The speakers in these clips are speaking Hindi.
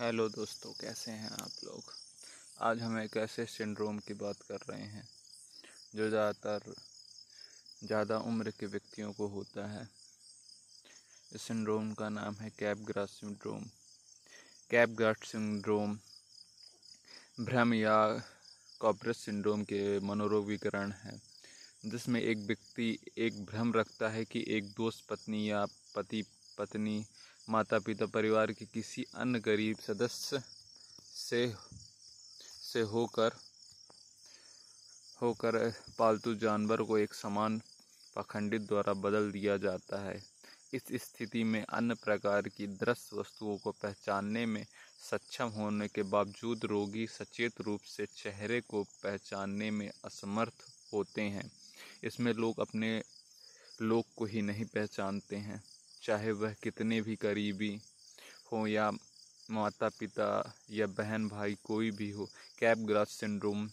हेलो दोस्तों, कैसे हैं आप लोग? आज हम एक ऐसे सिंड्रोम की बात कर रहे हैं, जो ज़्यादातर, ज़्यादा उम्र के व्यक्तियों को होता है। इस सिंड्रोम का नाम है Capgras syndrome. Capgras syndrome, भ्रम या कॉपरस सिंड्रोम के मनोरोगीकरण है, जिसमें एक व्यक्ति एक भ्रम रखता है कि एक दोस्त पत्नी या पति, पत्नी माता पिता परिवार के किसी अन्य गरीब सदस्य से से होकर होकर पालतू जानवर को एक समान पखंडित द्वारा बदल दिया जाता है। इस स्थिति में अन्य प्रकार की दृश्य वस्तुओं को पहचानने में सक्षम होने के बावजूद रोगी सचेत रूप से चेहरे को पहचानने में असमर्थ होते हैं। इसमें लोग अपने लोग को ही नहीं पहचानते हैं। चाहे वह कितने भी करीबी हो या माता पिता या बहन भाई कोई भी हो कैप ग्रास सिंड्रोम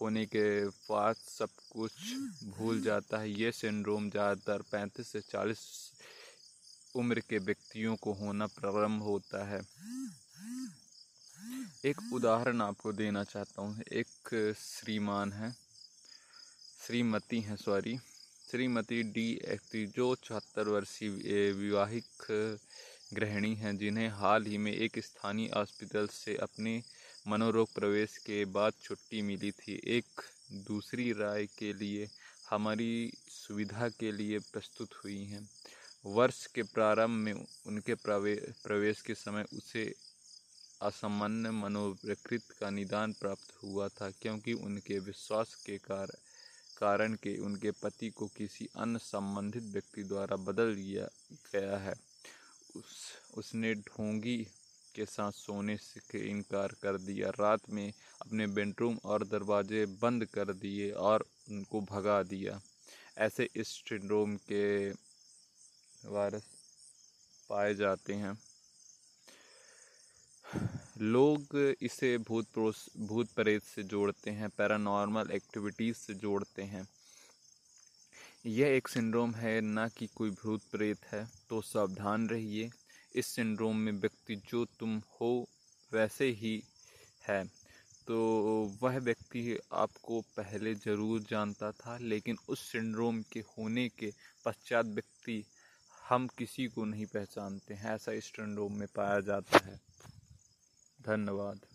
होने के बाद सब कुछ भूल जाता है। ये सिंड्रोम ज़्यादातर 35 से 40 उम्र के व्यक्तियों को होना प्रारंभ होता है। एक उदाहरण आपको देना चाहता हूँ। एक श्रीमान है, श्रीमती हैं, सॉरी। श्रीमती डी एक्ति, जो चौहत्तर वर्षीय विवाहिक गृहिणी हैं, जिन्हें हाल ही में एक स्थानीय अस्पताल से अपने मनोरोग प्रवेश के बाद छुट्टी मिली थी। एक दूसरी राय के लिए हमारी सुविधा के लिए प्रस्तुत हुई हैं। वर्ष के प्रारंभ में उनके प्रवेश के समय उसे असामान्य मनोविकृत का निदान प्राप्त हुआ था, क्योंकि उनके विश्वास के कारण कारण के उनके पति को किसी अन्य संबंधित व्यक्ति द्वारा बदल दिया गया है। उस, उसने ढोंगी के साथ सोने से इनकार कर दिया। रात में अपने बेडरूम और दरवाजे बंद कर दिए और उनको भगा दिया। ऐसे इस सिंड्रोम के वायरस पाए जाते हैं। लोग इसे भूत भूत प्रेत से जोड़ते हैं पैरानॉर्मल एक्टिविटीज़ से जोड़ते हैं। यह एक सिंड्रोम है, ना कि कोई भूत प्रेत है। तो सावधान रहिए, इस सिंड्रोम में व्यक्ति जो तुम हो, वैसे ही है। तो वह व्यक्ति आपको पहले ज़रूर जानता था, लेकिन उस सिंड्रोम के होने के पश्चात व्यक्ति हम किसी को नहीं पहचानते हैं। ऐसा इस सिंड्रोम में पाया जाता है। धन्यवाद।